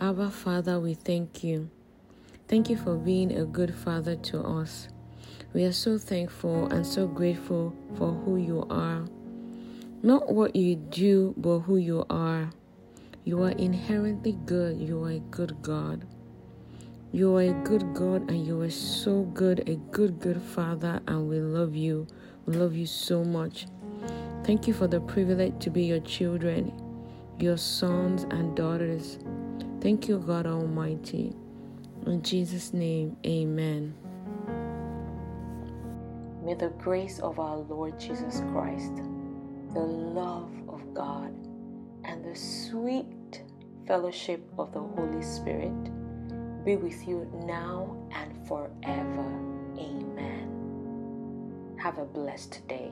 Abba Father, we thank you. Thank you for being a good father to us. We are so thankful and so grateful for who you are. Not what you do, but who you are. You are inherently good. You are a good God. You are a good God and you are so good, a good, good Father, and we love you. We love you so much. Thank you for the privilege to be your children, your sons and daughters. Thank you, God Almighty. In Jesus' name, amen. May the grace of our Lord Jesus Christ, the love of God, and the sweet fellowship of the Holy Spirit be with you now and forever. Amen. Have a blessed day.